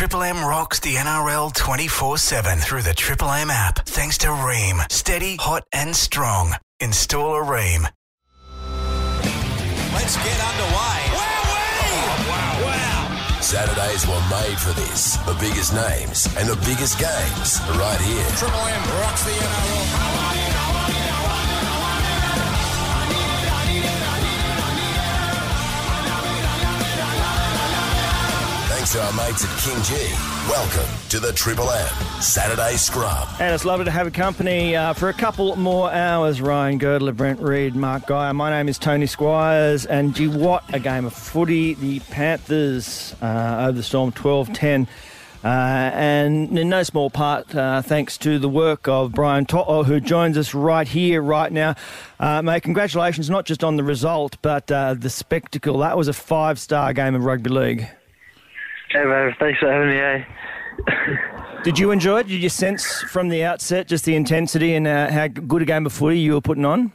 Triple M rocks the NRL 24 7 through the Triple M app. Thanks to Rheem. Steady, hot, and strong. Install a Rheem. Let's get underway. wow, wow. Oh, Saturdays were made for this. The biggest names and the biggest games right here. Triple M rocks the NRL. To our mates at KingGee. Welcome to the Triple M Saturday Scrum. And it's lovely to have a company uh, for a couple more hours. Ryan Girdler, Brent Read, Mark Geyer. My name is Tony Squires, and gee, what a game of footy. The Panthers uh, over the Storm 12 10. Uh, and in no small part, uh, thanks to the work of Brian To'o, who joins us right here, right now. Uh, mate, congratulations not just on the result, but uh, the spectacle. That was a five star game of rugby league. Hey, man, thanks for having me, eh? Did you enjoy it? Did you sense from the outset just the intensity and uh, how good a game of footy you were putting on?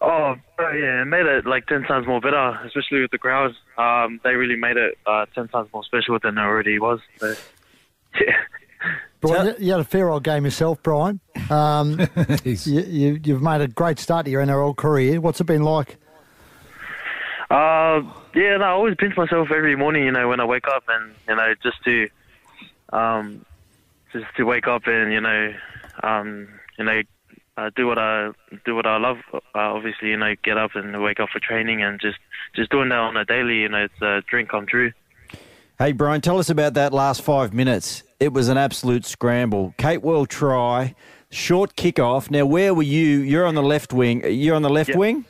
Oh, yeah, it made it like 10 times more better, especially with the crowds. Um, they really made it uh, 10 times more special than it already was. So, yeah. Brian, you had a fair old game yourself, Brian. Um, you, you, you've made a great start to your NRL career. What's it been like? Uh, yeah, no, I always pinch myself every morning, you know, when I wake up and, you know, just to, um, just to wake up and, you know, um, you know, uh, do what I do what I love. Uh, obviously, you know, get up and wake up for training and just just doing that on a daily. You know, it's a dream come true. Hey, Brian, tell us about that last five minutes. It was an absolute scramble. Capewell try, short kickoff. Now, where were you? You're on the left wing. You're on the left Yep. wing?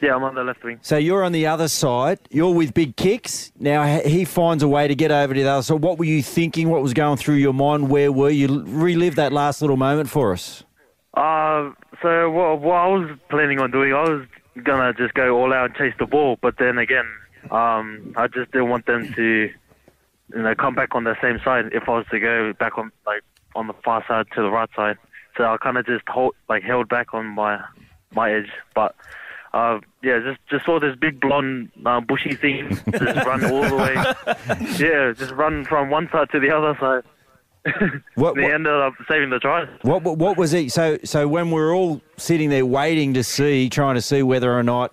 Yeah, I'm on the left wing. So you're on the other side. You're with big kicks. Now he finds a way to get over to the other side. So, what were you thinking? What was going through your mind? Where were you? Relive that last little moment for us. Uh, so what, what I was planning on doing, I was gonna just go all out and chase the ball, but then again, um, I just didn't want them to, you know, come back on the same side. If I was to go back on like on the far side to the right side, so I kind of just hold like held back on my my edge, but. Uh, yeah, just just saw this big blonde uh, bushy thing just run all the way. Yeah, just run from one side to the other side. What, They what, ended up saving the try. what, what, what was it? So, so when we're all sitting there waiting to see, trying to see whether or not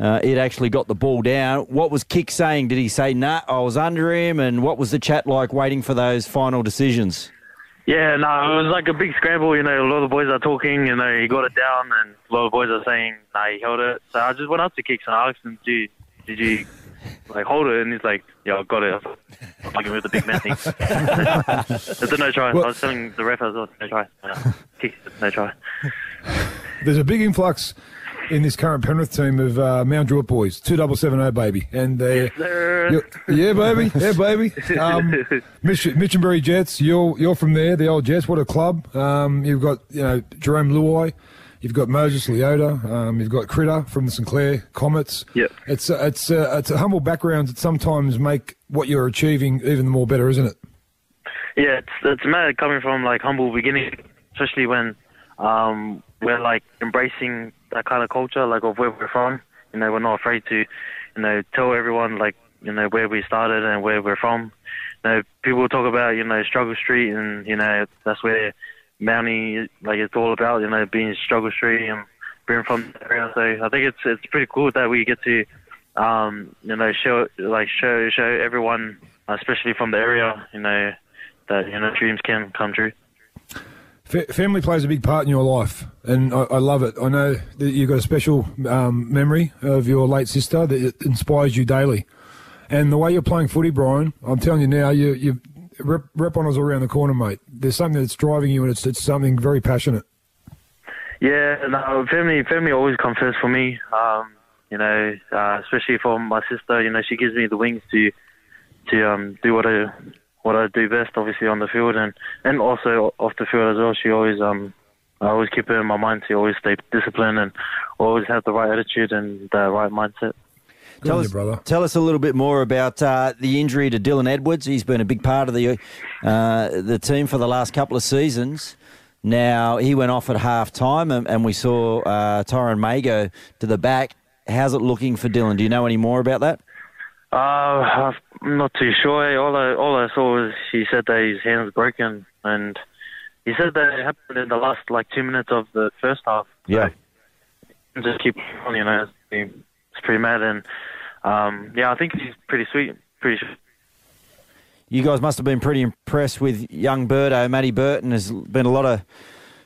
uh, it actually got the ball down, what was Kick saying? Did he say, nah, I was under him? And what was the chat like waiting for those final decisions? Yeah, no, it was like a big scramble. You know, a lot of the boys are talking. You know, he got it down, and a lot of boys are saying, "Nah, he held it." So I just went up to Kicks and I asked him, "Did did you like hold it?" And he's like, "Yeah, I got it." I'm fucking with the big man thing. It's a no try. I was telling the ref as well, no try. Kicks, no try. There's a big influx in this current Penrith team of uh, Mount Druitt boys, two double seven oh baby, and uh, you're- yeah, baby, yeah, baby. Um, Mich- Minchinbury Jets, you're you're from there, the old Jets. What a club! Um, you've got you know Jerome Luai, you've got Moses Leota, um, you've got Critter from the St Clair Comets. Yep. It's a, it's a, it's a humble backgrounds that sometimes make what you're achieving even more better, isn't it? Yeah, it's it's mad coming from like humble beginning, especially when um, we're like embracing that kind of culture, like of where we're from. You know, we're not afraid to, you know, tell everyone like you know where we started and where we're from. You know, people talk about you know Struggle Street, and you know that's where Mountie like it's all about. You know, being Struggle Street and being from the area. So I think it's it's pretty cool that we get to, um, you know, show like show show everyone, especially from the area, you know, that you know dreams can come true. Fa- family plays a big part in your life, and I, I love it. I know that you've got a special um, memory of your late sister that inspires you daily. And the way you're playing footy, Brian, I'm telling you now, you you rep, rep on us all around the corner, mate. There's something that's driving you, and it's it's something very passionate. Yeah, no, family family always come first for me. Um, you know, uh, especially for my sister. You know, she gives me the wings to to um, do what I what I do best, obviously on the field and and also off the field as well. She always um I always keep her in my mind to always stay disciplined and always have the right attitude and the right mindset. Good on you, brother. Tell us a little bit more about uh, the injury to Dylan Edwards. He's been a big part of the uh, the team for the last couple of seasons. Now he went off at half time, and, and we saw uh, Tyrone May go to the back. How's it looking for Dylan? Do you know any more about that? Uh, I'm not too sure. All I all I saw was he said that his hand was broken, and he said that it happened in the last like two minutes of the first half. Yeah. And just keep on, you know. It's pretty, mad, and um, yeah, I think he's pretty sweet. Pretty sure. You guys must have been pretty impressed with young Birdo. Matty Burton has been a lot of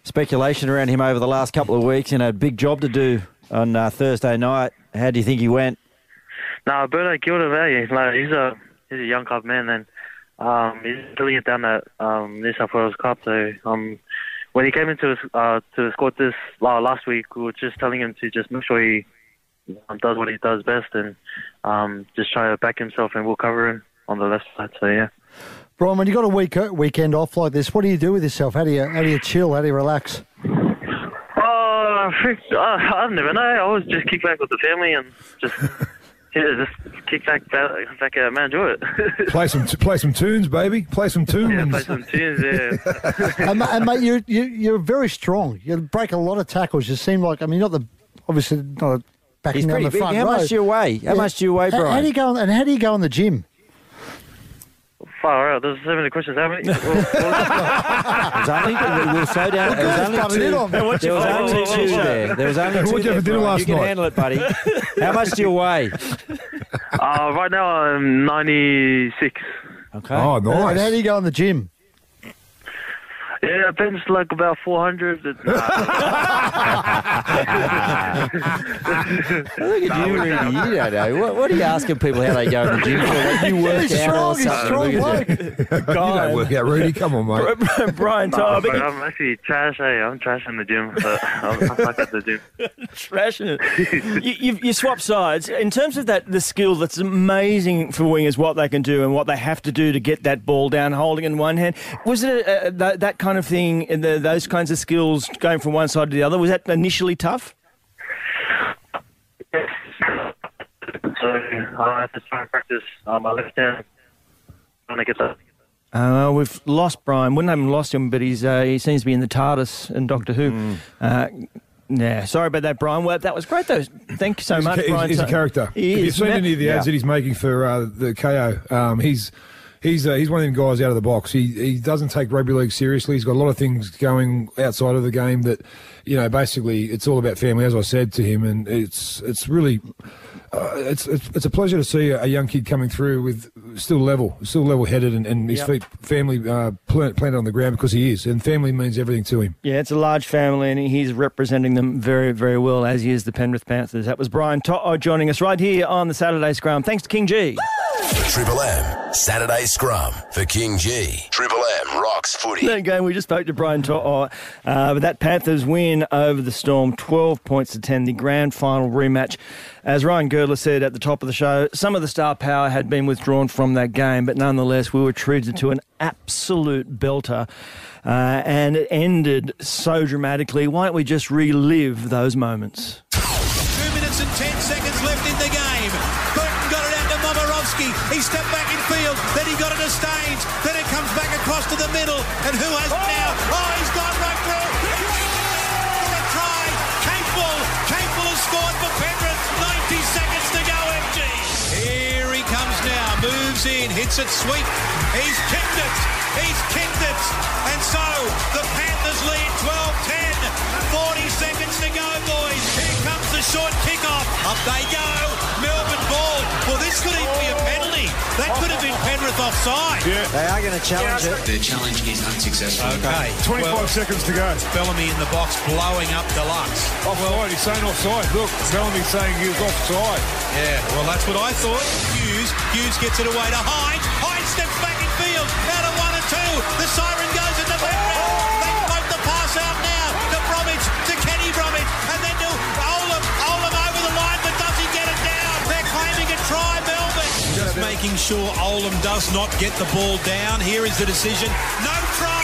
speculation around him over the last couple of weeks and a big job to do on uh, Thursday night. How do you think he went? No, Berto killed it, eh? Like he's a he's a young club man, and um, he's killing it down at um, New South Wales Cup. So um, when he came into the, uh, to the squad this uh, last week, we were just telling him to just make sure he um, does what he does best and um, just try to back himself, and we'll cover him on the left side. So yeah. Brian, when you got a week weekend off like this, what do you do with yourself? How do you how do you chill? How do you relax? Oh, uh, I don't even know. I always just kick back with the family and just yeah, just kick back back, back out, man, enjoy it. Play some play some tunes, baby. Play some tunes. yeah, play some tunes. Yeah. and, and mate, you you you're very strong. You break a lot of tackles. You seem like I mean, not the obviously not a backing He's down pretty the big. front How row. much do you weigh? How Yeah. much do you weigh, How- Brian? How, do you go? And how do you go in the gym? Far out. There's so many questions. How many? Well, well, It was only, we'll slow down. There was only cut it two. on. There was only two there. There was only two. What'd you have there, for dinner Brian. last You can handle it, buddy. How much do you weigh? uh, right now I'm 96. Okay. Oh, And how do nice. you go in the gym? Yeah, it bench like about 400. It's, uh, Look at you, Ricky. You don't know. What, what are you asking people how they go in the gym for? Like you work He's out or strong. He's something? strong Look at bloke. You don't work out, Rudy. Come on, mate. Brian, nah, Tom, but I'm actually trash. Hey, I'm trash in the gym. But I'm, I'm stuck at the gym. trashing it. you, you, you swap sides in terms of that. The skill that's amazing for wingers, what they can do and what they have to do to get that ball down, holding in one hand. Was it uh, that, that kind of thing? and The, those kinds of skills going from one side to the other. Was that initially tough? So I have to try and practice uh, my left hand. Trying to get that. Uh, we've lost Brian. Wouldn't have lost him, but he's uh, he seems to be in the TARDIS and Doctor Who. Uh, yeah, sorry about that, Brian. Well, that was great, though. Thank you so He's, much, he's- Brian. he's a character. He if you've is. seen any of the ads Yeah. that he's making for uh, the KO, um, he's he's uh, he's one of them guys out of the box. He he doesn't take rugby league seriously. He's got a lot of things going outside of the game that, you know, basically it's all about family, as I said to him, and it's it's really. Uh, it's, it's it's a pleasure to see a, a young kid coming through with still level, still level headed, and, and his Yep. feet family uh, plant, planted on the ground because he is, and family means everything to him. Yeah, it's a large family, and he's representing them very, very well, as he is the Penrith Panthers. That was Brian To'o joining us right here on the Saturday Scrum. Thanks to KingGee. The Triple M Saturday Scrum for KingGee. Triple M rocks footy. That game, we just spoke to Brian To'o. Uh, but that Panthers win over the Storm, 12 points to 10, the grand final rematch. As Ryan Girdler said at the top of the show, some of the star power had been withdrawn from that game, but nonetheless, we were treated to an absolute belter. Uh, and it ended so dramatically. Why don't we just relive those moments? Two minutes and ten seconds left in the game. Momorovsky. He stepped back in field. Then he got it to Staines. Then it comes back across to the middle. And who has it now? Oh, he's gone right through. For a try. Capewell. Capewell has scored for Penrith. 90 seconds to go, MG. Here he comes now. Moves in. Hits it sweet. He's kicked it. He's kicked it. And so the Panthers lead 12-10. 40 seconds to go, boys. Here comes the short kickoff. Up they go. Melbourne ball. Well, this could even be a penalty. That could have been Penrith offside. Yeah. They are going to challenge it. The challenge is unsuccessful. Okay. 25 seconds to go. Bellamy in the box blowing up Deluxe. Offside. Well, he's saying offside. Look, Bellamy's saying he was offside. Yeah, well, that's what I thought. Hughes. Hughes gets it away to Hynes. Hynes steps back in field. Out of one and two. The siren making sure Olam does not get the ball down. Here is the decision. No try.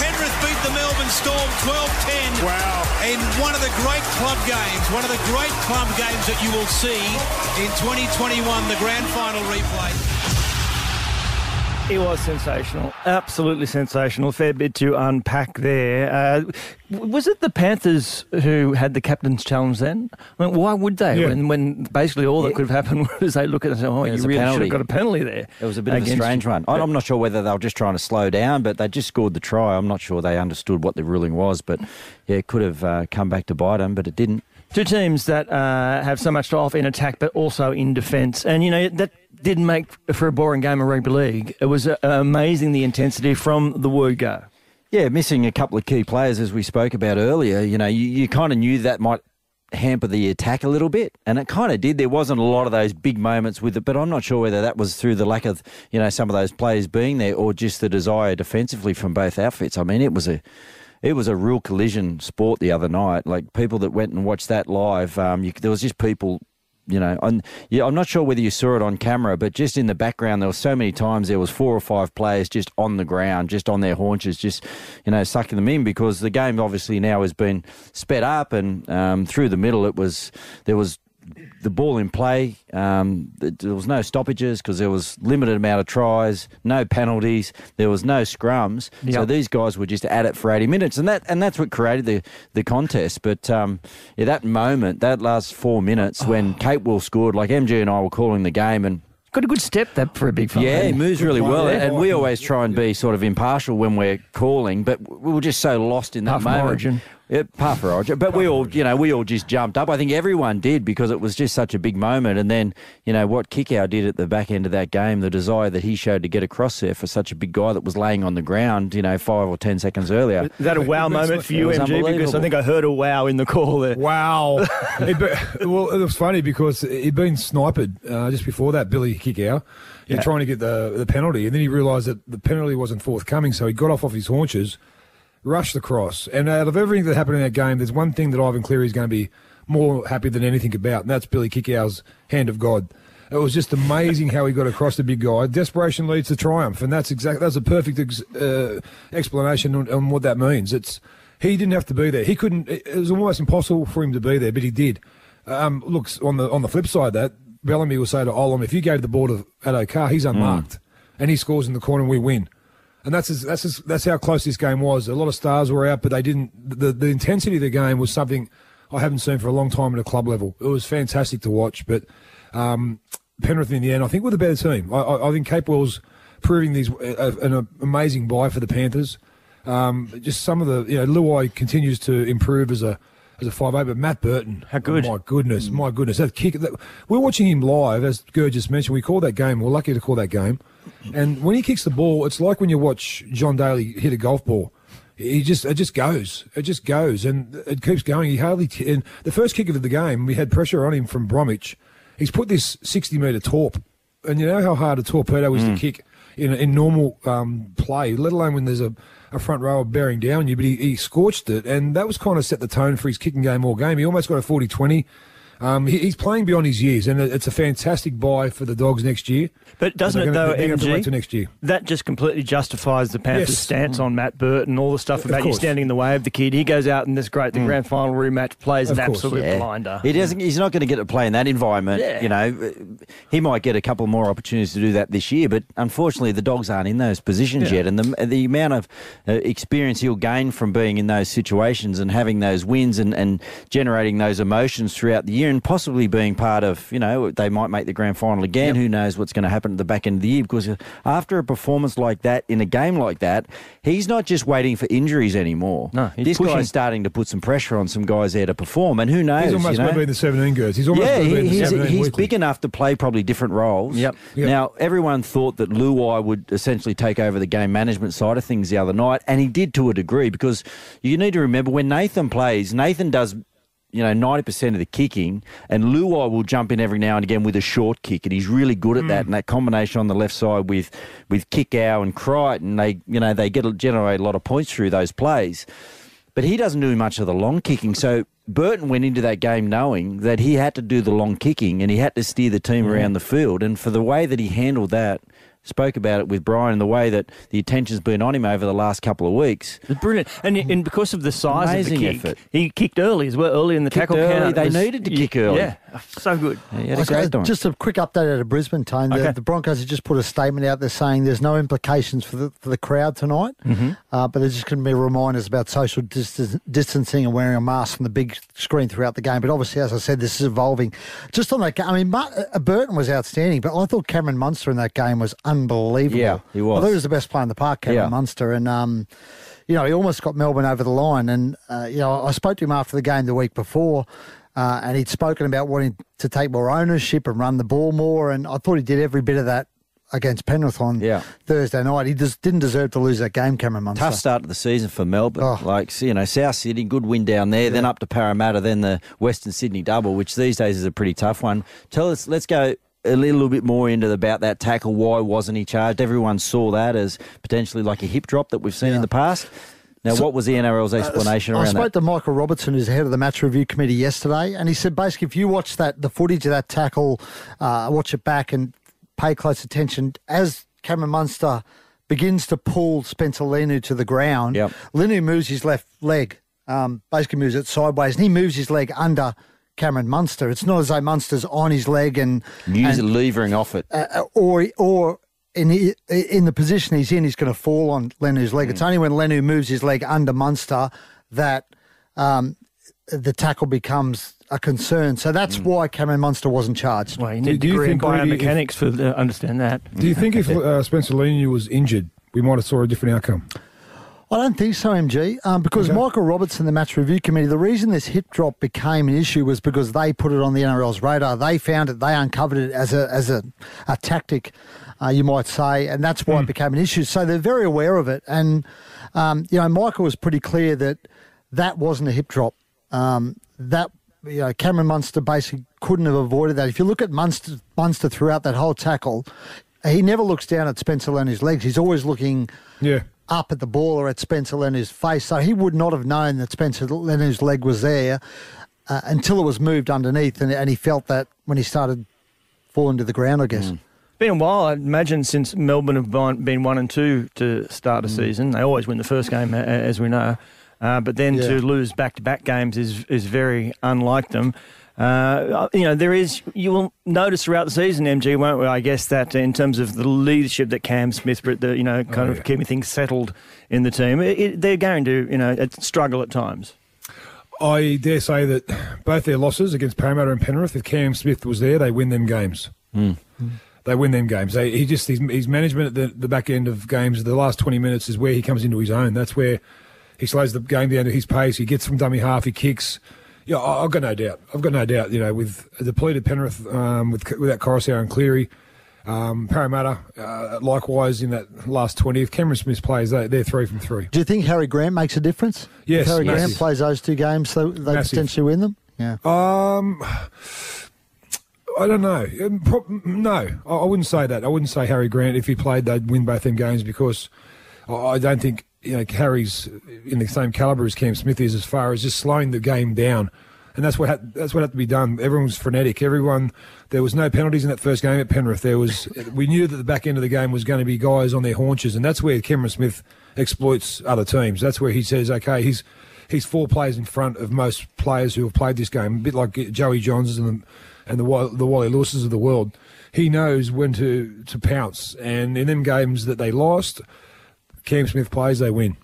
Penrith beat the Melbourne Storm 12-10. Wow. In one of the great club games, one of the great club games that you will see in 2021, the grand final replay. It was sensational, absolutely sensational. Fair bit to unpack there. Uh, was it the Panthers who had the captain's challenge then? I mean, why would they? Yeah. When, when basically all that could have happened was they look at it and say, "Oh, you really should have got a penalty there." It was a bit of a strange you." one. I'm not sure whether they were just trying to slow down, but they just scored the try. I'm not sure they understood what the ruling was, but yeah, it could have uh, come back to bite them, but it didn't. Two teams that uh, have so much to offer in attack, but also in defence, and you know that didn't make for a boring game of rugby league. It was uh, amazing the intensity from the word go. Yeah, missing a couple of key players as we spoke about earlier. You know, you, you kind of knew that might hamper the attack a little bit, and it kind of did. There wasn't a lot of those big moments with it, but I'm not sure whether that was through the lack of you know some of those players being there or just the desire defensively from both outfits. I mean, it was a it was a real collision sport the other night. Like people that went and watched that live, um, you, there was just people. You know, and yeah, I'm not sure whether you saw it on camera, but just in the background, there were so many times there was four or five players just on the ground, just on their haunches, just you know, sucking them in because the game obviously now has been sped up, and um, through the middle, it was there was the ball in play. Um, there was no stoppages because there was limited amount of tries, no penalties, there was no scrums. So these guys were just at it for eighty minutes, and that and that's what created the the contest. But um, yeah, that moment, that last four minutes when Capewell scored, like MG and I were calling the game, and Got a good step that for a big fella. yeah, he moves really one, well, yeah. and we always try and be sort of impartial when we're calling, but we were just so lost in that Apart from moment. Origin. Yeah, part for Origin, but we all, you know, we all just jumped up. I think everyone did because it was just such a big moment. And then, you know, what Kikau did at the back end of that game, the desire that he showed to get across there for such a big guy that was laying on the ground, you know, five or ten seconds earlier. Is that a wow It moment for you, MG? Because I think I heard a wow in the call there. Wow. It be- well, it was funny because he'd been sniped uh, just before that, Billy Kikau, Yeah. trying to get the, the penalty. And then he realised that the penalty wasn't forthcoming, so he got off off his haunches, rushed across. And out of everything that happened in that game, there's one thing that Ivan Cleary is going to be more happy than anything about, and that's Billy Kikau's hand of God. It was just amazing how he got across the big guy. Desperation leads to triumph, and that's exactly that's a perfect ex, uh, explanation on, on what that means. It's he didn't have to be there. He couldn't. It was almost impossible for him to be there, but he did. Um, look on the on the flip side, of that Bellamy will say to Olam, if you gave the ball to Addo Carr, he's unmarked, and he scores in the corner, and we win. And that's as, that's as, that's how close this game was. A lot of stars were out, but they didn't. The the intensity of the game was something I haven't seen for a long time at a club level. It was fantastic to watch, but um, Penrith in the end, I think, were the better team. I, I, I think Capewell's proving these uh, an amazing buy for the Panthers. Um, just some of the you know Luai continues to improve as a as a five eight, but Matt Burton, How good. Oh, my goodness, mm. my goodness, that kick! That, we're watching him live, as Gerd just mentioned. We call that game. We're lucky to call that game. And when he kicks the ball, it's like when you watch John Daly hit a golf ball. He just it just goes, it just goes, and it keeps going. He hardly t- and the first kick of the game, we had pressure on him from Bromwich. He's put this sixty metre torp, and you know how hard a torpedo is to mm. kick in in normal um, play, let alone when there's a, a front rower bearing down you. But he, he scorched it, and that was kind of set the tone for his kicking game all game. He almost got a 40-20. Um, he, he's playing beyond his years, and it's a fantastic buy for the Dogs next year. But doesn't They're it gonna- though, they're gonna wait MG? till next year. That just completely justifies the Panthers' Yes. stance on Matt Burton, all the stuff about you standing in the way of the kid. He goes out in this great, the grand final rematch, plays Of an course, absolute Yeah. blinder. He doesn't. He's not going to get to play in that environment. Yeah. You know, he might get a couple more opportunities to do that this year, but unfortunately, the dogs aren't in those positions Yeah. yet. And the the amount of uh, experience he'll gain from being in those situations and having those wins and, and generating those emotions throughout the year, and possibly being part of, you know, they might make the grand final again. Who knows what's going to happen at the back end of the year? Because after a performance like that in a game like that, he's not just waiting for injuries anymore. No, he's this pushing. guy's starting to put some pressure on some guys there to perform, and who knows? He's almost you know? going to be the 17 girls. He's almost Yeah, going to be in he, the he's, 17 he's big enough to play probably different roles. Yep. Yep. Now, everyone thought that Luai would essentially take over the game management side of things the other night, and he did to a degree because you need to remember when Nathan plays, Nathan does. You know, ninety percent of the kicking, and Luai will jump in every now and again with a short kick, and he's really good at that. Mm. And that combination on the left side with with Kikau and Crichton, they you know they get generate a lot of points through those plays but he doesn't do much of the long kicking. So Burton went into that game knowing that he had to do the long kicking and he had to steer the team mm. around the field. And for the way that he handled that, spoke about it with Brian and the way that the attention's been on him over the last couple of weeks. It's brilliant, and and because of the size Amazing of the kick, effort. he kicked early as well. Early in the Kicked tackle early. count, They was- needed to kick early. Yeah, so good. Yeah, he a Okay. Just a quick update out of Brisbane, Tone. The, Okay. the Broncos have just put a statement out there saying there's no implications for the for the crowd tonight, Mm-hmm. uh, but there's just going to be reminders about social dis- distancing and wearing a mask on the big screen throughout the game. But obviously, as I said, this is evolving. Just on that, ga- I mean, Mar- uh, Burton was outstanding, but I thought Cameron Munster in that game was unbelievable. Yeah, he was. I thought he was the best player in the park, Cameron Yeah. Munster, and. Um, you know, he almost got Melbourne over the line. And, uh, you know, I spoke to him after the game the week before, uh, and he'd spoken about wanting to take more ownership and run the ball more. And I thought he did every bit of that against Penrith on Yeah. Thursday night. He just didn't deserve to lose that game, Cameron Munster. Tough start to the season for Melbourne. Oh. Like, you know, South Sydney, good win down there, then up to Parramatta, then the Western Sydney double, which these days is a pretty tough one. Tell us, let's go a little bit more into the, about that tackle. Why wasn't he charged? Everyone saw that as potentially like a hip drop that we've seen in the past. Now, what was the NRL's explanation I around spoke that? to Michael Robertson, who's head of the match review committee yesterday, and he said basically if you watch that the footage of that tackle, uh, watch it back and pay close attention as Cameron Munster begins to pull Spencer Leniu to the ground. Yep. Leniu moves his left leg, um, basically moves it sideways, and he moves his leg under. Cameron Munster. It's not as though Munster's on his leg and, Use and levering off it. uh, or or in the, in the position he's in, he's going to fall on Leniu's leg. Mm. It's only when Leniu moves his leg under Munster that um, the tackle becomes a concern. So Mm. that's why Cameron Munster wasn't charged. Well, you Do- need do you degree in think, Rudy, if- biomechanics for to understand that. Do you think if uh, Spencer Leniu was injured, we might have saw a different outcome? I don't think so, MG, um, because Okay. Michael Robertson, the match review committee, the reason this hip drop became an issue was because they put it on the NRL's radar. They found it, they uncovered it as a as a, a tactic, uh, you might say, and that's why it became an issue. So they're very aware of it, and um, you know, Michael was pretty clear that that wasn't a hip drop. Um, that you know, Cameron Munster basically couldn't have avoided that. If you look at Munster, Munster throughout that whole tackle, he never looks down at Spencer Leniu's legs. He's always looking Yeah. Up at the ball or at Spencer Leniu's face. So he would not have known that Spencer Leniu's leg was there uh, until it was moved underneath, and, and he felt that when he started falling to the ground, I guess. It's been a while, I'd imagine, since Melbourne have been one and two to start Mm. a season. They always win the first game, as we know. Uh, but then Yeah. to lose back to back games is is very unlike them. Uh, you know, there is, you will notice throughout the season, MG, won't we? I guess that in terms of the leadership that Cam Smith, the, you know, kind Oh, of yeah. keeping things settled in the team, it, it, they're going to, you know, struggle at times. I dare say that both their losses against Parramatta and Penrith, if Cam Smith was there, they win them games. They win them games. They, he just his, his management at the, the back end of games, the last twenty minutes is where he comes into his own. That's where he slows the game down to his pace. He gets from dummy half. He kicks. Yeah, I- I've got no doubt. I've got no doubt. You know, with a depleted Penrith, um, with without Koroisau and Cleary, um, Parramatta, uh, likewise in that last twenty. If Cameron Smith plays, they, they're three from three. Do you think Harry Grant makes a difference? Yes, If Harry Grant plays those two games, they, they Massive. potentially win them? Yeah. Um, I don't know. Um, No, I wouldn't say that. I wouldn't say Harry Grant. If he played, they'd win both them games because I don't think you know Harry's in the same caliber as Cam Smith is as far as just slowing the game down. And that's what had, that's what had to be done. Everyone was frenetic. Everyone there was no penalties in that first game at Penrith. There was we knew that the back end of the game was going to be guys on their haunches, and that's where Cameron Smith exploits other teams. That's where he says, okay, he's he's four players in front of most players who have played this game, a bit like Joey Johns and the, and the the Wally Lewises of the world. He knows when to to pounce, and in them games that they lost, Cam Smith plays, they win.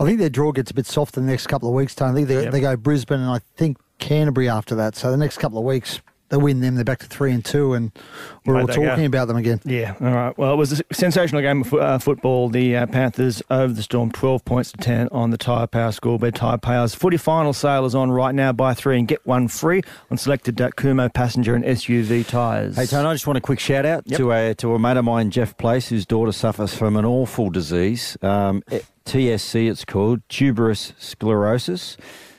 I think their draw gets a bit softer the next couple of weeks, Tony. They, Yep. they go Brisbane and I think Canterbury after that. So the next couple of weeks, they win them. They're back to three and two, and we're Way all they go. talking about them again. Yeah, all right. Well, it was a sensational game of uh, football. The uh, Panthers over the Storm, 12 points to 10 on the Tyre Power scoreboard. Tyre Power's footy final sale is on right now. Buy three and get one free on selected uh, Kumho passenger and SUV tyres. Hey, Tony, I just want a quick shout out Yep. to a to a mate of mine, Jeff Place, whose daughter suffers from an awful disease, um, eh, TSC. It's called tuberous sclerosis.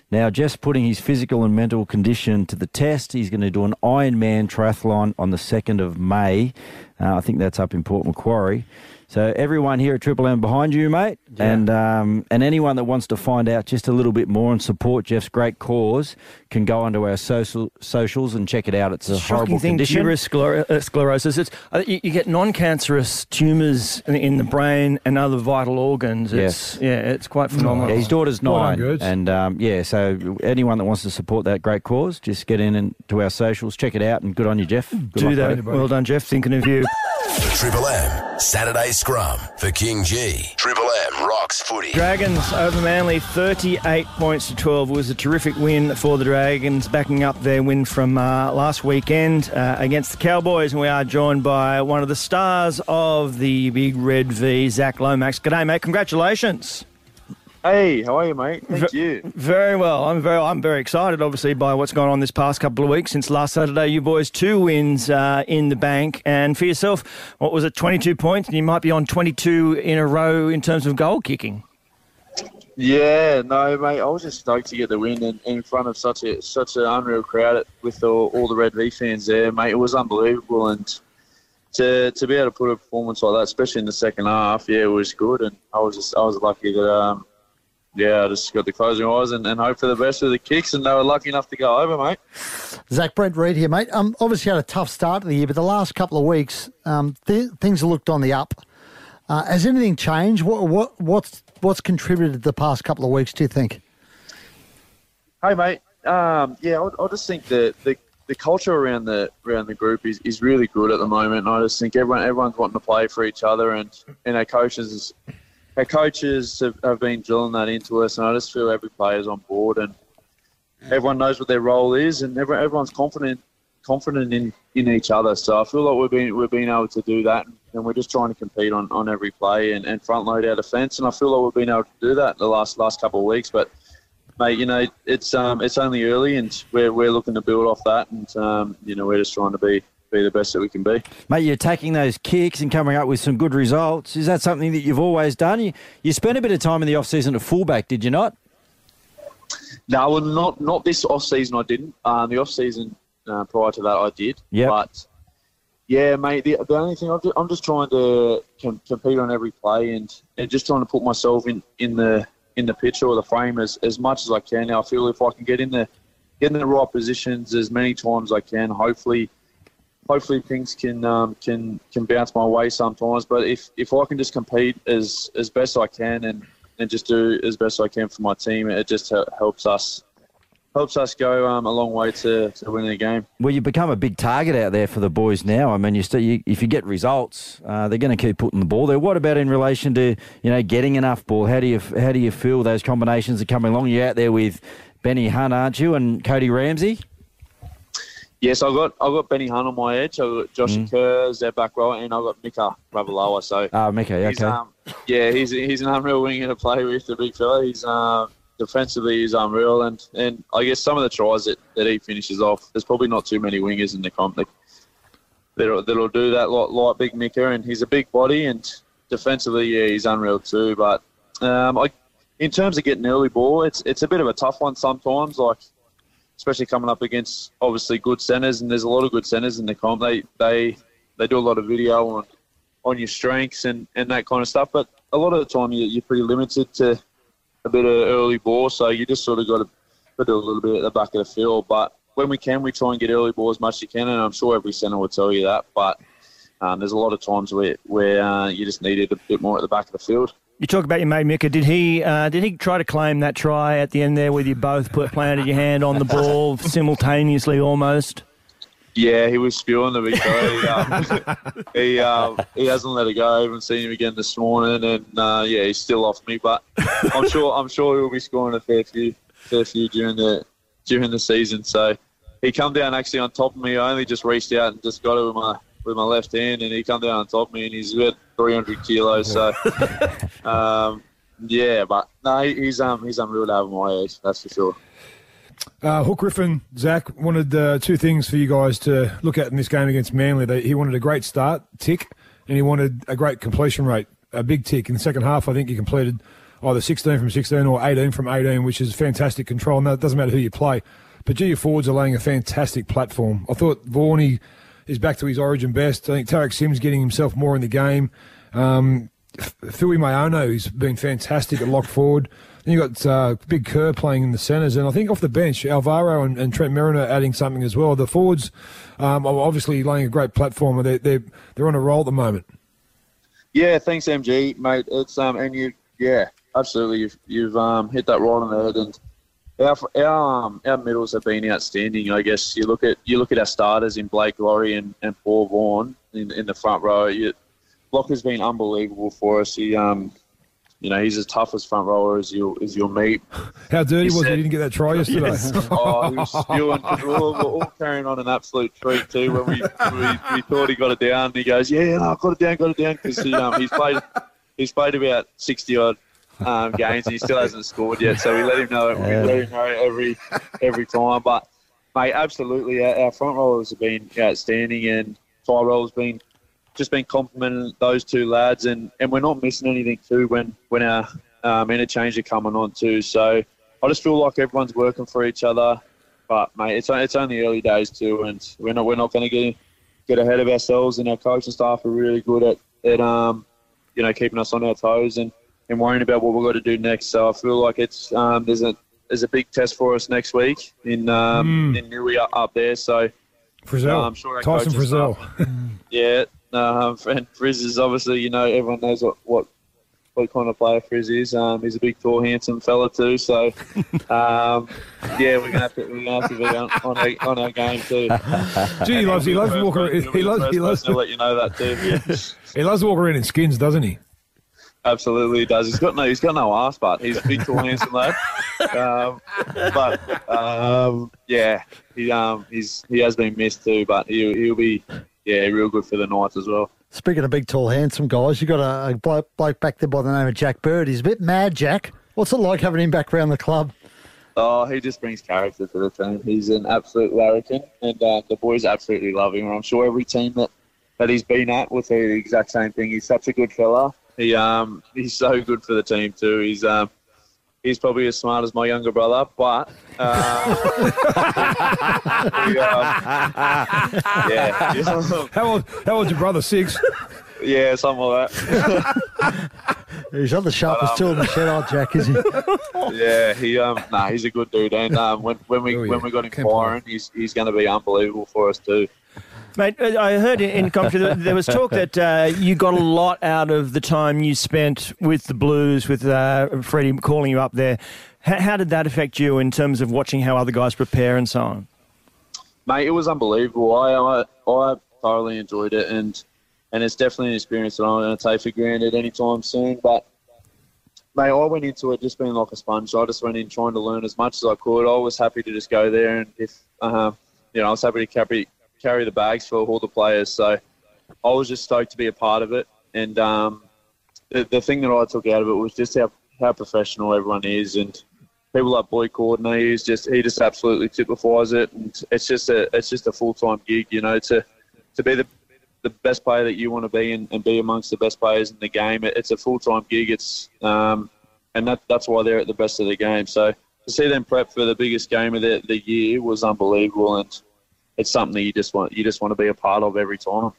Now, Jeff's putting his physical and mental condition to the test. He's going to do an Ironman triathlon on the second of May. Uh, I think that's up in Port Macquarie. So everyone here at Triple M behind you, mate, and um, and anyone that wants to find out just a little bit more and support Jeff's great cause can go onto our social socials and check it out. It's a Shocking horrible thing, condition. tuberous scler- uh, sclerosis. It's, uh, you, you get non-cancerous tumours in, in the brain and other vital organs. It's, Yes. Yeah, it's quite phenomenal. Yeah, his daughter's Well nine, Goods. and um, yeah, so anyone that wants to support that great cause, just get in and to our socials, check it out, and good on you, Jeff. Good Do luck, that. mate. Well done, Jeff. Thinking of you. The Triple M Saturday Scrum for KingGee. Triple M rocks footy. Dragons over Manly, 38 points to 12 was a terrific win for the Dragons, backing up their win from uh, last weekend uh, against the Cowboys. And we are joined by one of the stars of the Big Red V, Zach Lomax. G'day, mate. Congratulations. Hey, how are you, mate? Thank you. Very well. I'm very, I'm very excited, obviously, by what's gone on this past couple of weeks. Since last Saturday, you boys two wins uh, in the bank, and for yourself, what was it, 22 points, and you might be on 22 in a row in terms of goal kicking. Yeah, no, mate. I was just stoked to get the win in, in front of such a such an unreal crowd with all, all the Red V fans there, mate. It was unbelievable, and to to be able to put a performance like that, especially in the second half, yeah, it was good. And I was just I was lucky that um, yeah, I just got the closing eyes and, and hope for the best with the kicks, and they were lucky enough to go over, mate. Zach Brent Read here, mate. Um, obviously had a tough start to the year, but the last couple of weeks, um, th- things have looked on the up. Uh, has anything changed? What, what what's what's contributed the past couple of weeks? Do you think? Hey, mate. Um, yeah, I, I just think that the, the culture around the around the group is, is really good at the moment. And I just think everyone everyone's wanting to play for each other, and, and our coaches our coaches have, have been drilling that into us. And I just feel every player's on board, and everyone knows what their role is, and everyone, everyone's confident confident in, in each other. So I feel like we've been we've been able to do that, and we're just trying to compete on, on every play and, and front load our defence. And I feel like we've been able to do that the last last couple of weeks, but. Mate, you know it's um it's only early, and we're, we're looking to build off that, and um you know we're just trying to be be the best that we can be. Mate, you're taking those kicks and coming up with some good results. Is that something that you've always done? You, you spent a bit of time in the off season at fullback, did you not? No, well, not not this off season. I didn't. Um, the off season uh, prior to that, I did. Yep. But yeah, mate. The, the only thing I'm just, I'm just trying to com- compete on every play and, and just trying to put myself in, in the in the picture or the frame as, as much as I can. Now I feel if I can get in the get in the right positions as many times as I can, hopefully. Hopefully things can um, can can bounce my way sometimes, but if, if I can just compete as, as best I can and, and just do as best I can for my team, it just helps us helps us go um, a long way to, to winning the game. Well, you become a big target out there for the boys now. I mean, you, you if you get results, uh, they're going to keep putting the ball there. What about in relation to you know getting enough ball? How do you how do you feel those combinations are coming along? You're out there with Benny Hunt, aren't you, and Cody Ramsey? Yes, I got I got Benny Hunt on my edge. I got Josh Kerr, their back row, and I got Mika Ravalawa. So Ah, Mika, he's, okay. um, yeah, he's he's an unreal winger to play with. The big fella. He's um, defensively he's unreal, and, and I guess some of the tries that, that he finishes off. There's probably not too many wingers in the comp that that'll, that'll do that like, like Big Mika, and he's a big body, and defensively, yeah, he's unreal too. But um, I, in terms of getting early ball, it's it's a bit of a tough one sometimes. Like especially coming up against obviously good centres, and there's a lot of good centres in the comp. They they they do a lot of video on on your strengths and, and that kind of stuff. But a lot of the time, you, you're pretty limited to a bit of early ball, so you just sort of got to it a little bit at the back of the field. But when we can, we try and get early ball as much as you can, and I'm sure every centre will tell you that. But um, there's a lot of times where where uh, you just need it a bit more at the back of the field. You talk about your mate Mika. Did he uh, did he try to claim that try at the end there with you both put planted your hand on the ball simultaneously almost? Yeah, he was spewing the big um, he, um, he hasn't let it go. I haven't seen him again this morning, and uh, yeah, he's still off me. But I'm sure I'm sure he'll be scoring a fair few, fair few during the during the season. So he come down actually on top of me. I only just reached out and just got it with my with my left hand, and he come down on top of me, and he's about 300 kilos. So um, yeah, but no, he's um he's unreal to have at my age. That's for sure. Uh, Hook Griffin, Zach, wanted uh, two things for you guys to look at in this game against Manly. They, he wanted a great start, tick, and he wanted a great completion rate, a big tick. In the second half, I think he completed either 16 from 16 or 18 from 18, which is fantastic control. And that doesn't matter who you play. But G, your forwards are laying a fantastic platform. I thought Vaughan, is back to his origin best. I think Tariq Sims getting himself more in the game. Um, Fuimaono, he's been fantastic at lock forward. Then you got uh, Big Kerr playing in the centres, and I think off the bench, Alvaro and, and Trent Merrin adding something as well. The forwards um, are obviously laying a great platform. They're, they're they're on a roll at the moment. Yeah, thanks, MG, mate. It's um, and you, yeah, absolutely. You've you've um, hit that right on the head, and our our um, our middles have been outstanding. I guess you look at you look at our starters in Blake Lawrie and, and Paul Vaughan in in the front row. You, Block has been unbelievable for us. He um, you know, he's as tough as front rower as you'll as you'll meet. How dirty he was said, he? Didn't get that try yesterday. Yes. oh, he was spewing. We were, all, all carrying on an absolute treat too. When we, we, we thought he got it down, he goes, "Yeah, no, I got it down, got it down," because he um, he's played he's played about sixty odd um, games and he still hasn't scored yet. So we let him know. We let him know every every time. But mate, absolutely, our, our front rollers have been outstanding, and Tyrell's been just been complimenting those two lads, and, and we're not missing anything too when when our um, interchange are coming on too. So I just feel like everyone's working for each other. But mate, it's it's only early days too, and we're not we're not going to get get ahead of ourselves. And our coaching staff are really good at at um, you know keeping us on our toes and, and worrying about what we've got to do next. So I feel like it's um, there's a there's a big test for us next week in um, mm. in Newey up there. So Frizell, I'm sure Tyson Frizell. yeah, um, and Frizz is obviously, you know, everyone knows what, what, what kind of player Frizz is. Um, he's a big, tall, handsome fella too. So, um, yeah, we're gonna have to, we're gonna have to be on, on, our, on our game too. Gee, he loves he loves walking. He loves he loves to let you know that too. Yeah. he loves around in skins, doesn't he? Absolutely, he does. He's got no, he's got no ass, but he's a big, tall, handsome lad. Um, but um, yeah, he um, he's he has been missed too, but he he'll be yeah, real good for the Knights as well. Speaking of big, tall, handsome guys, you got a, a bloke, bloke back there by the name of Jack Bird. He's a bit mad, Jack. What's it like having him back around the club? Oh, he just brings character to the team. He's an absolute larrikin, and uh, the boys absolutely love him. I'm sure every team that, that he's been at will say the exact same thing. He's such a good fella. He um he's so good for the team too. He's um he's probably as smart as my younger brother, but uh, he, um, yeah. how old? How old's your brother? Six. Yeah, something like that. he's not the sharpest um, tool in the shed, old Jack, is he? Yeah, he um, nah, he's a good dude, and um, when when we oh, yeah. when we got him firing, he's he's going to be unbelievable for us too. Mate, I heard in commentary there was talk that uh, you got a lot out of the time you spent with the Blues, with uh, Freddie calling you up there. H- how did that affect you in terms of watching how other guys prepare and so on? Mate, it was unbelievable. I I, I thoroughly enjoyed it, and and it's definitely an experience that I'm going to take for granted anytime soon. But mate, I went into it just being like a sponge. I just went in trying to learn as much as I could. I was happy to just go there, and if uh, you know, I was happy to carry carry the bags for all the players. So I was just stoked to be a part of it. And um, the, the thing that I took out of it was just how, how professional everyone is and people like Boyd Cordner, he's just he just absolutely typifies it, and it's just a it's just a full time gig, you know, to to be the the best player that you want to be and, and be amongst the best players in the game. It, it's a full time gig. It's um, and that that's why they're at the best of the game. So to see them prep for the biggest game of the, the year was unbelievable, and it's something you just want you just want to be a part of every time.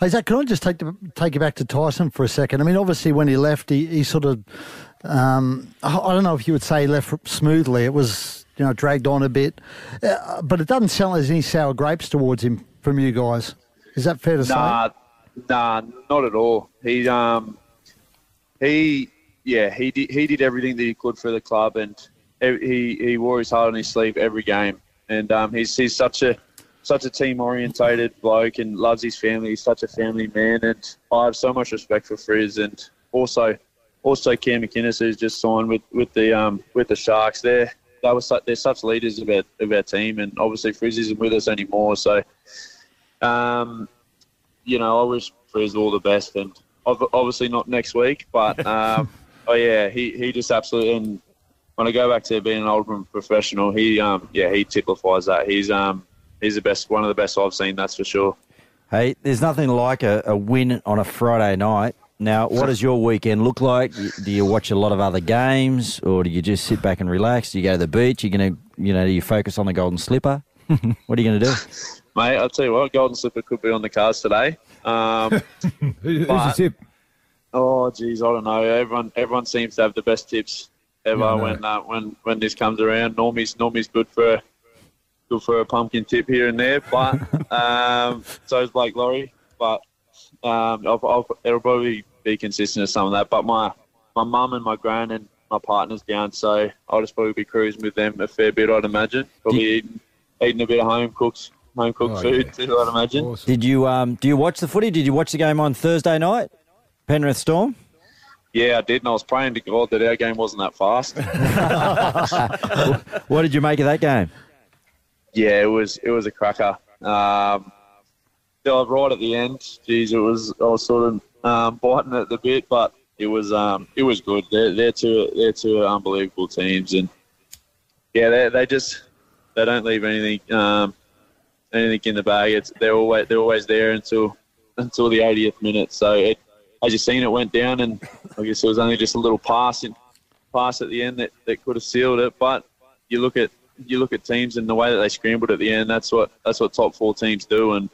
Hey Zach, can I just take the, take you back to Tyson for a second? I mean, obviously when he left, he, he sort of um, I don't know if you would say he left smoothly. It was you know dragged on a bit, uh, but it doesn't sound like there's any sour grapes towards him from you guys. Is that fair to nah, say? Nah, not at all. He um he yeah he did he did everything that he could for the club and he he wore his heart on his sleeve every game and um, he's he's such a such a team orientated bloke and loves his family. He's such a family man, and I have so much respect for Frizz and also also Cam McInnes who's just signed with with the um with the Sharks. They're they were such, they're such leaders of our of our team, and obviously Frizz isn't with us anymore. So, um, you know, I wish Frizz all the best, and obviously not next week, but um, oh yeah, he he just absolutely. And when I go back to being an Oldham professional, he um yeah he typifies that. He's um he's the best, one of the best I've seen. That's for sure. Hey, there's nothing like a, a win on a Friday night. Now, what does your weekend look like? Do you watch a lot of other games, or do you just sit back and relax? Do you go to the beach? You're gonna, you know, do you focus on the Golden Slipper? what are you gonna do? mate. I'll tell you what, Golden Slipper could be on the cards today. Um, who's But- tip? oh, geez, I don't know. Everyone, everyone seems to have the best tips ever Yeah, I know. when uh, when when this comes around. Normie's Normie's good for good for a pumpkin tip here and there, but um, so is Blake Lawrie. But um, I'll, I'll, it'll probably be consistent with some of that. But my my mum and my gran and my partner's down, so I'll just probably be cruising with them a fair bit. I'd imagine. Probably eating eating a bit of home cooked home cooked Oh, food yeah. too. I'd imagine. Awesome. Did you um do you watch the footy? Did you watch the game on Thursday night? Penrith Storm. Yeah, I did, and I was praying to God that our game wasn't that fast. What did you make of that game? Yeah, it was it was a cracker. Um, right at the end, geez, it was I was sort of um, biting at the bit, but it was um, it was good. They're they're two they're two unbelievable teams, and yeah, they they just they don't leave anything um, anything in the bag. It's they're always they're always there until until the 80th minute. So it, as you seen, it went down, and I guess it was only just a little pass in, pass at the end that, that could have sealed it. But you look at you look at teams and the way that they scrambled at the end. That's what that's what top four teams do, and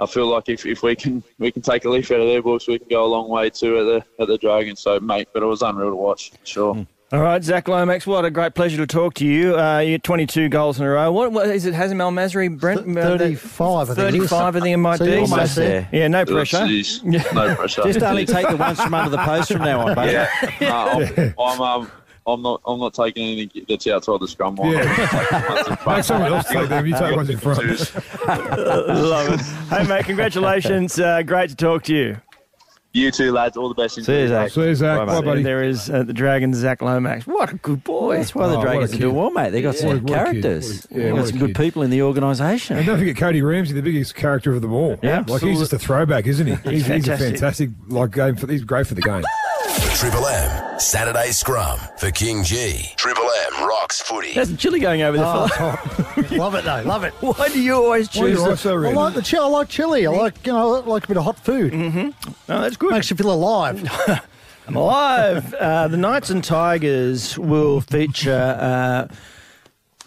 I feel like if, if we can we can take a leaf out of their books, we can go a long way too at the at the Dragons. So mate, but it was unreal to watch. Sure. All right, Zach Lomax, what a great pleasure to talk to you. Uh, you 22 goals in a row. What, what is it? Hazem El Masri, Brent? uh, 35, I think 35, I think it might So be. Almost almost there. there. Yeah, no pressure. Jeez, no pressure. Just only take the ones from under the post from now on, buddy. Yeah, no, I'm, I'm, um, I'm not. I'm not taking anything that's outside the scrum line. Yeah. I'm taking ones in front. Make someone else take them. You take ones in front. Love it. Hey, mate, congratulations. Uh, great to talk to you. You too, lads. All the best. See you, Zach. See you, Zach. Bye, Bye, buddy. There is uh, the Dragons, Zach Lomax. What a good boy. That's why the Oh, what Dragons a are doing well, mate. They've got What a- some what characters. What a- yeah, They've what got some good people in the organisation. And don't forget Cody Ramsey, the biggest character of them all. Yeah, like he's just a throwback, isn't he? He's, he's a fantastic. fantastic like game for. He's great for the game. Triple M Saturday Scrum for KingGee. Triple M rocks footy. There's some chili going over there. Oh, fella. love it though, love it. Why do you always Why choose are you the... so I red? like the chill. I like chili. I like you know, I like a bit of hot food. No, that's good. Makes you feel alive. I'm alive. Uh, the Knights and Tigers will feature uh,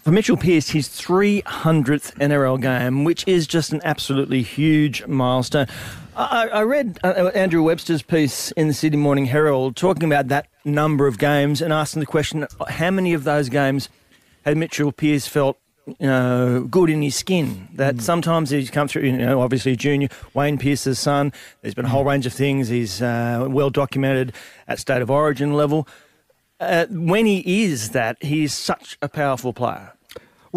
for Mitchell Pearce his 300th NRL game, which is just an absolutely huge milestone. I, I read uh, Andrew Webster's piece in the Sydney Morning Herald talking about that number of games and asking the question how many of those games had Mitchell Pearce felt you know, good in his skin. That sometimes he's come through, you know, obviously junior, Wayne Pearce's son. There's been a whole range of things. He's uh, well documented at state of origin level. Uh, when he is that, he's such a powerful player.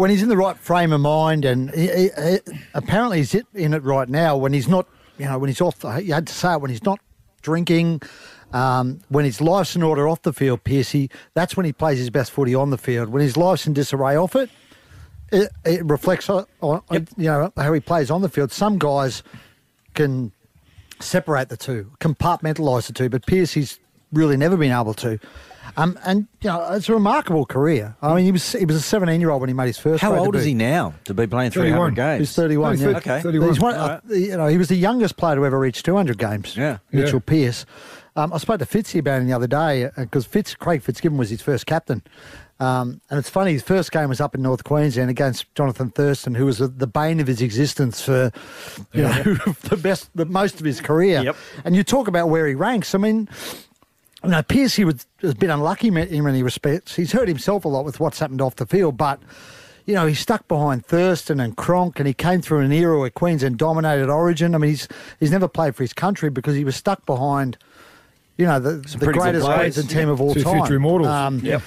When he's in the right frame of mind, and he, he, he- apparently he's in it right now. When he's not, you know, when he's off, the, you had to say it, when he's not drinking, um, when his life's in order off the field, Piercy, that's when he plays his best footy on the field. When his life's in disarray off it, it, it reflects on, on you know how he plays on the field. Some guys can separate the two, compartmentalise the two, but Piercy's really never been able to. Um, and you know, it's a remarkable career. I mean, he was he was a 17 year old when he made his first. How grade old is he now to be playing 300 31. games? He's 31. No, yeah. thir- Okay. 31. He's one, All right. uh, you know, he was the youngest player to ever reach 200 games. Yeah. Mitchell Yeah. Pearce. Um, I spoke to Fitzy about him the other day because Fitz Craig Fitzgibbon was his first captain. Um, and it's funny, his first game was up in North Queensland against Jonathan Thurston, who was the, the bane of his existence for, you know, the best, the most of his career. Yep. And you talk about where he ranks. I mean, you know, Pearce he was, has been unlucky in many respects. He's hurt himself a lot with what's happened off the field, but you know, he's stuck behind Thurston and Cronk, and he came through an era where Queensland dominated Origin. I mean, he's he's never played for his country because he was stuck behind, you know, the, the greatest. Queensland team of all Two time. future immortals. Um, Yep.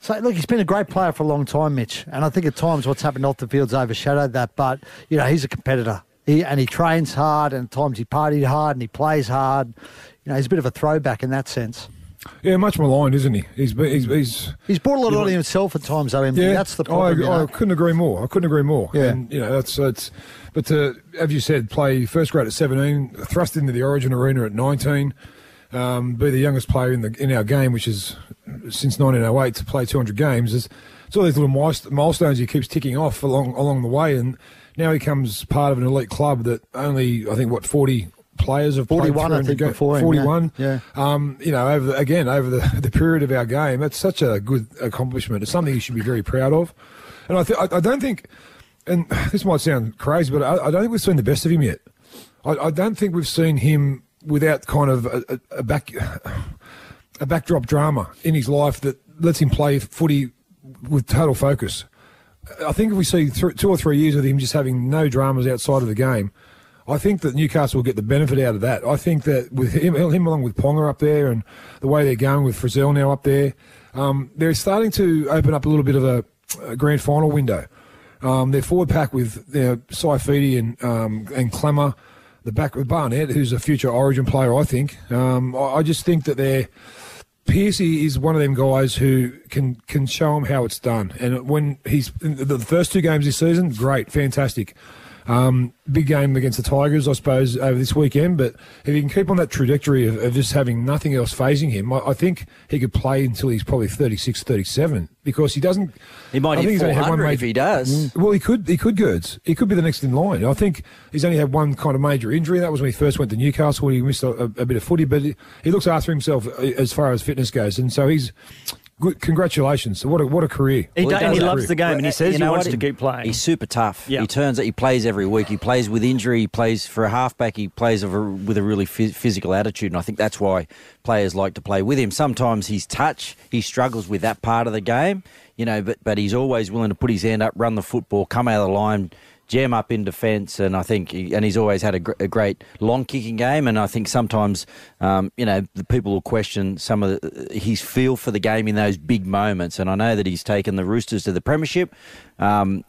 So look, he's been a great player for a long time, Mitch, and I think at times what's happened off the field's overshadowed that. But you know, he's a competitor. He, and he trains hard, and at times he partied hard, and he plays hard. You know, he's a bit of a throwback in that sense. Yeah, much maligned, isn't he? He's he's he's He's brought a lot on himself at times, though. MD. yeah. that's the problem. I, you know. I couldn't agree more. I couldn't agree more. Yeah. and, you know that's that's. But to, as you said, play first grade at seventeen, thrust into the Origin arena at nineteen, um, be the youngest player in the in our game, which is since 1908 to play 200 games. It's, it's all these little milestones he keeps ticking off along along the way, and now he comes part of an elite club that only I think what 40 players have played 41, I think, ga- before him, 41. yeah. Um, you know, over the, again over the, the period of our game, that's such a good accomplishment. It's something you should be very proud of, and I th- I, I don't think and this might sound crazy, but I, I don't think we've seen the best of him yet. I, I don't think we've seen him without kind of a, a, a back a backdrop drama in his life that lets him play footy with total focus. I think if we see th- two or three years of him just having no dramas outside of the game, I think that Newcastle will get the benefit out of that. I think that with him, him along with Ponga up there and the way they're going with Frizell now up there, um, they're starting to open up a little bit of a, a grand final window. Um, their forward pack with know, Saifiti and um, and Klemmer, the back with Barnett, who's a future Origin player, I think. Um, I, I just think that they're Piercy is one of them guys who can can show him how it's done. And when he's the first two games this season, great, fantastic. Um, big game against the Tigers, I suppose, over this weekend. But if he can keep on that trajectory of, of just having nothing else phasing him, I, I think he could play until he's probably 36, 37 because he doesn't. He might I hit he's only had 400 one if he does. Mm, Well, he could. He could, Gerds. He could be the next in line. I think he's only had one kind of major injury. That was when he first went to Newcastle when he missed a, a, a bit of footy. But he, he looks after himself uh, as far as fitness goes, and so he's. Good, congratulations! What a what a career! He, Well, does, he does. loves the game, and he says You he wants what? to keep playing. He's super tough. Yeah. He turns. He plays every week. He plays with injury. He plays for a halfback. He plays with a really phys- physical attitude, and I think that's why players like to play with him. Sometimes his touch, he struggles with that part of the game, you know. But but he's always willing to put his hand up, run the football, come out of the line. Jam up in defence, and I think, he, and he's always had a, gr- a great long kicking game. And I think sometimes, um, you know, the people will question some of the, his feel for the game in those big moments. And I know that he's taken the Roosters to the premiership. Um,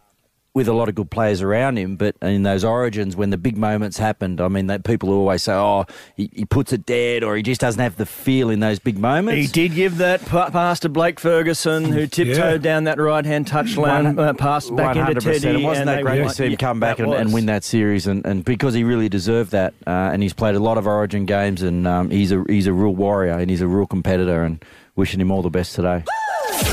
with a lot of good players around him, but in those origins, when the big moments happened, I mean, that people always say, "Oh, he, he puts it dead," or he just doesn't have the feel in those big moments. He did give that pa- pass to Blake Ferguson, who tiptoed Yeah. down that right hand touchline, uh, pass back into 100%. Teddy. It wasn't and that great won. to see him come back and, and win that series, and, and because he really deserved that, uh, and he's played a lot of Origin games, and um, he's a he's a real warrior, and he's a real competitor, and wishing him all the best today.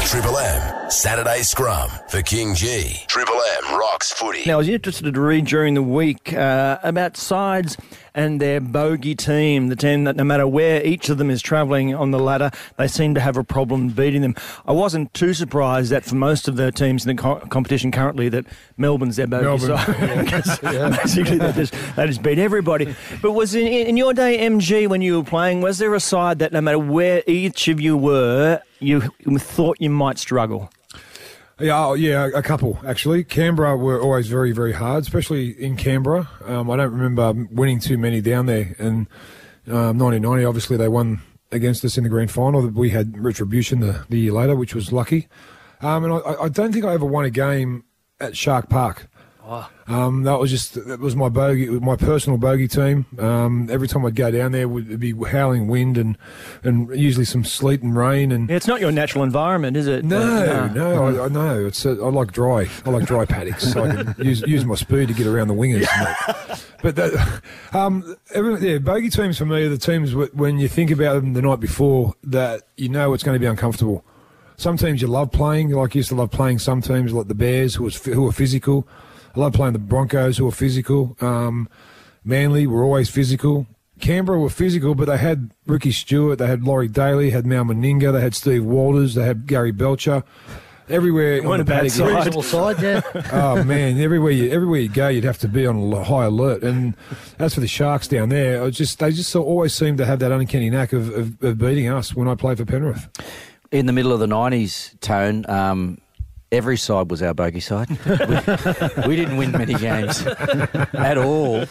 Triple M Saturday Scrum for KingGee. Triple M rocks footy. Now, I was interested to read during the week uh, about sides and their bogey team, the team that no matter where each of them is travelling on the ladder, they seem to have a problem beating them. I wasn't too surprised that for most of the teams in the co- competition currently that Melbourne's their bogey Melbourne, side. 'Cause Basically, they just, they just beat everybody. But was in, in your day, MG, when you were playing, was there a side that no matter where each of you were, you thought you might struggle? Yeah, oh, yeah, a couple actually. Canberra were always very, very hard, especially in Canberra. Um, I don't remember winning too many down there. And um, 1990, obviously, they won against us in the grand final. We had retribution the, the year later, which was lucky. Um, and I, I don't think I ever won a game at Shark Park. Um, that was just that was my bogey, my personal bogey team. Um, every time I'd go down there, it would be howling wind and and usually some sleet and rain and It's not your natural environment, is it? no, no, I, I know. It's uh, I like dry. I like dry paddocks, so I can use use my speed to get around the wingers. but that, um, every, yeah, bogey teams for me are the teams when you think about them the night before that you know it's going to be uncomfortable. Some teams you love playing, like you used to love playing some teams like the Bears, who was who are physical. I love playing the Broncos, who are physical. Um, Manly were always physical. Canberra were physical, but they had Ricky Stuart, they had Laurie Daley, had Mal Meninga, they had Steve Walters, they had Gary Belcher. Everywhere on Weren't the a bad side. Reasonable side, yeah. oh man, everywhere you everywhere you go, you'd have to be on al- high alert. And as for the Sharks down there, I just they just always seem to have that uncanny knack of, of, of beating us when I play for Penrith. in the middle of the nineties, tone. Um, every side was our bogey side. we, we didn't win many games at all,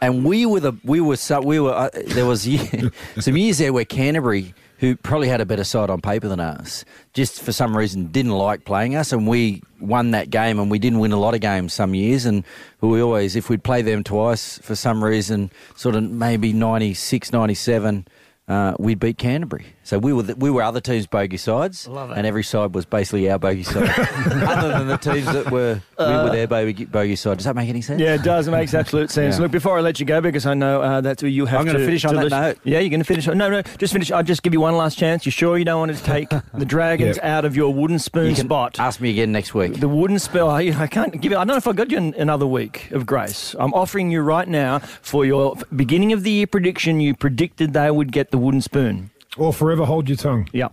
and we were the we were so, we were. Uh, there was some years there where Canterbury, who probably had a better side on paper than us, just for some reason didn't like playing us, and we won that game, and we didn't win a lot of games some years, and we always, if we'd play them twice for some reason, sort of maybe 96, 97, uh, we'd beat Canterbury. So we were the, we were other teams' bogey sides, Love it. and every side was basically our bogey side, other than the teams that were we were their bogey, bogey side. Does that make any sense? Yeah, it does. It makes absolute sense. Yeah. Look, before I let you go, because I know uh, that's where you have I'm to. gonna finish on to that note. Yeah, you're going to finish. No, no, just finish. I'll just give you one last chance. You sure you don't want to take the Dragons out of your wooden spoon You spot? ask me again next week. The wooden spell. I, I can't give you. I don't know if I got you an, another week of grace. I'm offering you right now for your beginning of the year prediction. You predicted they would get the wooden spoon. Or forever hold your tongue. Yeah.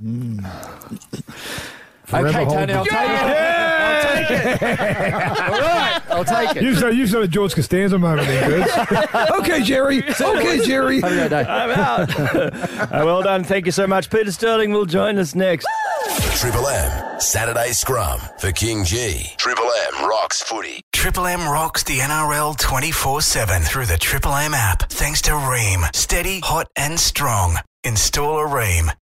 Forever okay, hold Tony, your I'll take it. All right, I'll take it. You've done, you've done a George Costanza moment there, Birds. okay, Jerry. Okay, Jerry. Have a great day. I'm out. Uh, well done. Thank you so much. Peter Sterling will join us next. Triple M Saturday Scrum for KingGee. Triple M rocks footy. Triple M rocks the NRL 24 7 through the Triple M app. Thanks to Rheem. Steady, hot, and strong. Install a Rheem.